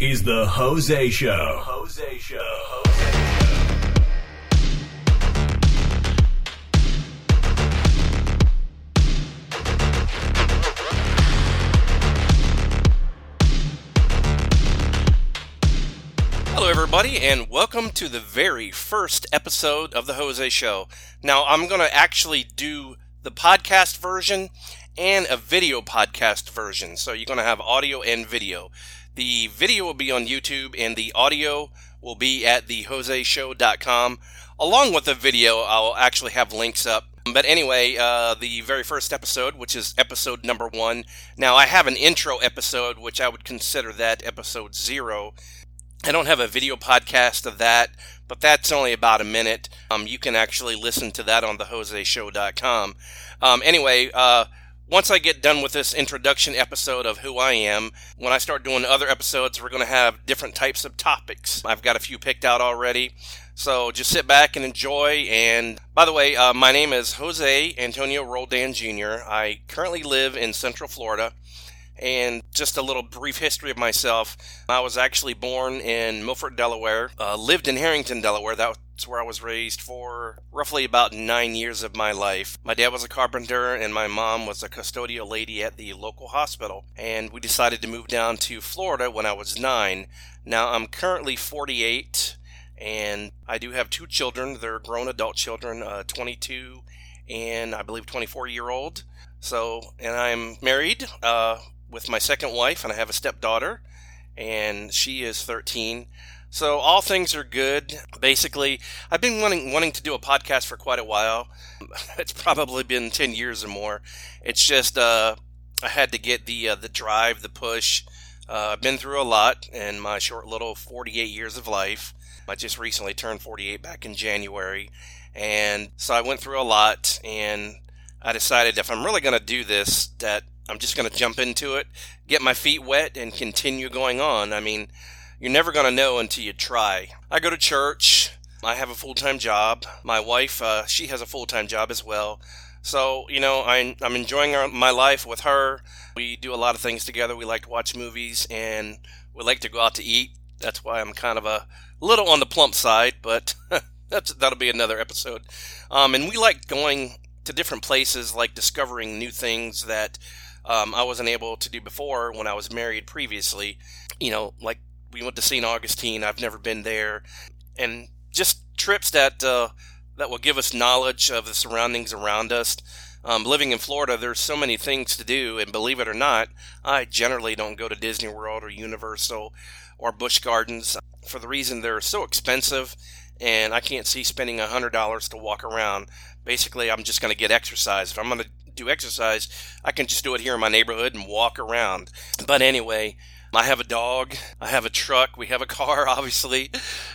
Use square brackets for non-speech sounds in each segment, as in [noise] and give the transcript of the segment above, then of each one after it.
is the Jose Show. Jose Show. Hello, everybody, and welcome to the very first episode of The Jose Show. Now, I'm going to actually do the podcast version and a video podcast version. So, you're going to have audio and video. The video will be on YouTube, and the audio will be at the thejoseshow.com. Along with the video, I'll actually have links up. But anyway, uh, the very first episode, which is episode number one. Now, I have an intro episode, which I would consider that episode zero. I don't have a video podcast of that, but that's only about a minute. Um, you can actually listen to that on thejoseshow.com. Um, anyway, uh, once I get done with this introduction episode of who I am, when I start doing other episodes, we're going to have different types of topics. I've got a few picked out already. So just sit back and enjoy. And by the way, uh, my name is Jose Antonio Roldan Jr. I currently live in Central Florida. And just a little brief history of myself. I was actually born in Milford, Delaware, uh, lived in Harrington, Delaware. That's where I was raised for roughly about nine years of my life. My dad was a carpenter, and my mom was a custodial lady at the local hospital. And we decided to move down to Florida when I was nine. Now I'm currently 48, and I do have two children. They're grown adult children, uh, 22 and I believe 24 year old. So, and I'm married. Uh, with my second wife, and I have a stepdaughter, and she is 13. So all things are good. Basically, I've been wanting wanting to do a podcast for quite a while. [laughs] It's probably been 10 years or more. It's just uh, I had to get the uh, the drive, the push. Uh, I've been through a lot in my short little 48 years of life. I just recently turned 48 back in January, and so I went through a lot. And I decided if I'm really going to do this, that I'm just going to jump into it, get my feet wet, and continue going on. I mean, you're never going to know until you try. I go to church. I have a full time job. My wife, uh, she has a full time job as well. So, you know, I, I'm enjoying our, my life with her. We do a lot of things together. We like to watch movies and we like to go out to eat. That's why I'm kind of a little on the plump side, but [laughs] that's, that'll be another episode. Um, and we like going to different places, like discovering new things that um, I wasn't able to do before when I was married previously. You know, like we went to St. Augustine. I've never been there, and just trips that uh, that will give us knowledge of the surroundings around us. Um, living in Florida, there's so many things to do, and believe it or not, I generally don't go to Disney World or Universal or Busch Gardens for the reason they're so expensive, and I can't see spending a hundred dollars to walk around. Basically, I'm just going to get exercise. If I'm going to do exercise, I can just do it here in my neighborhood and walk around. But anyway, I have a dog, I have a truck, we have a car, [laughs] obviously.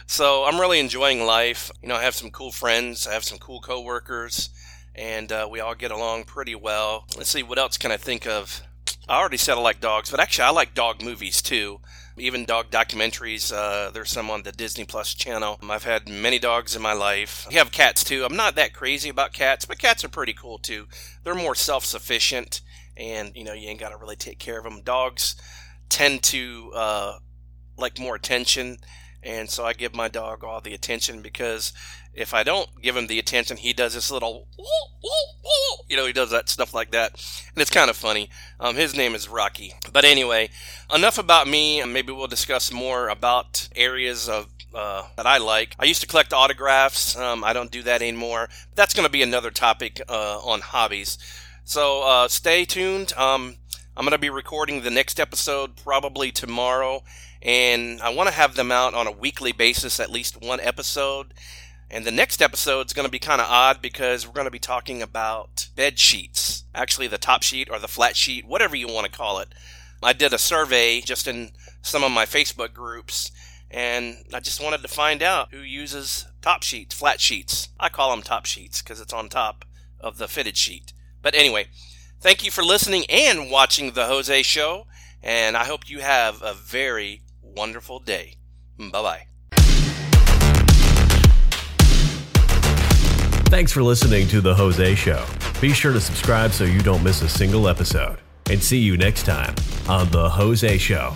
So I'm really enjoying life. You know, I have some cool friends, I have some cool coworkers, and uh, we all get along pretty well. Let's see, what else can I think of? I already said I like dogs, but actually, I like dog movies too. Even dog documentaries. Uh, there's some on the Disney Plus channel. I've had many dogs in my life. I have cats too. I'm not that crazy about cats, but cats are pretty cool too. They're more self sufficient, and you know, you ain't got to really take care of them. Dogs tend to uh, like more attention, and so I give my dog all the attention because if I don't give him the attention, he does this little, you know, he does that stuff like that, and it's kind of funny. Um, his name is Rocky. But anyway, enough about me. Maybe we'll discuss more about areas of uh, that I like. I used to collect autographs. Um, I don't do that anymore. That's going to be another topic uh, on hobbies. So uh, stay tuned. Um, I'm going to be recording the next episode probably tomorrow, and I want to have them out on a weekly basis, at least one episode. And the next episode is going to be kind of odd because we're going to be talking about bed sheets. Actually, the top sheet or the flat sheet, whatever you want to call it. I did a survey just in some of my Facebook groups, and I just wanted to find out who uses top sheets, flat sheets. I call them top sheets because it's on top of the fitted sheet. But anyway, thank you for listening and watching The Jose Show, and I hope you have a very wonderful day. Bye bye. Thanks for listening to The Jose Show. Be sure to subscribe so you don't miss a single episode. And see you next time on The Jose Show.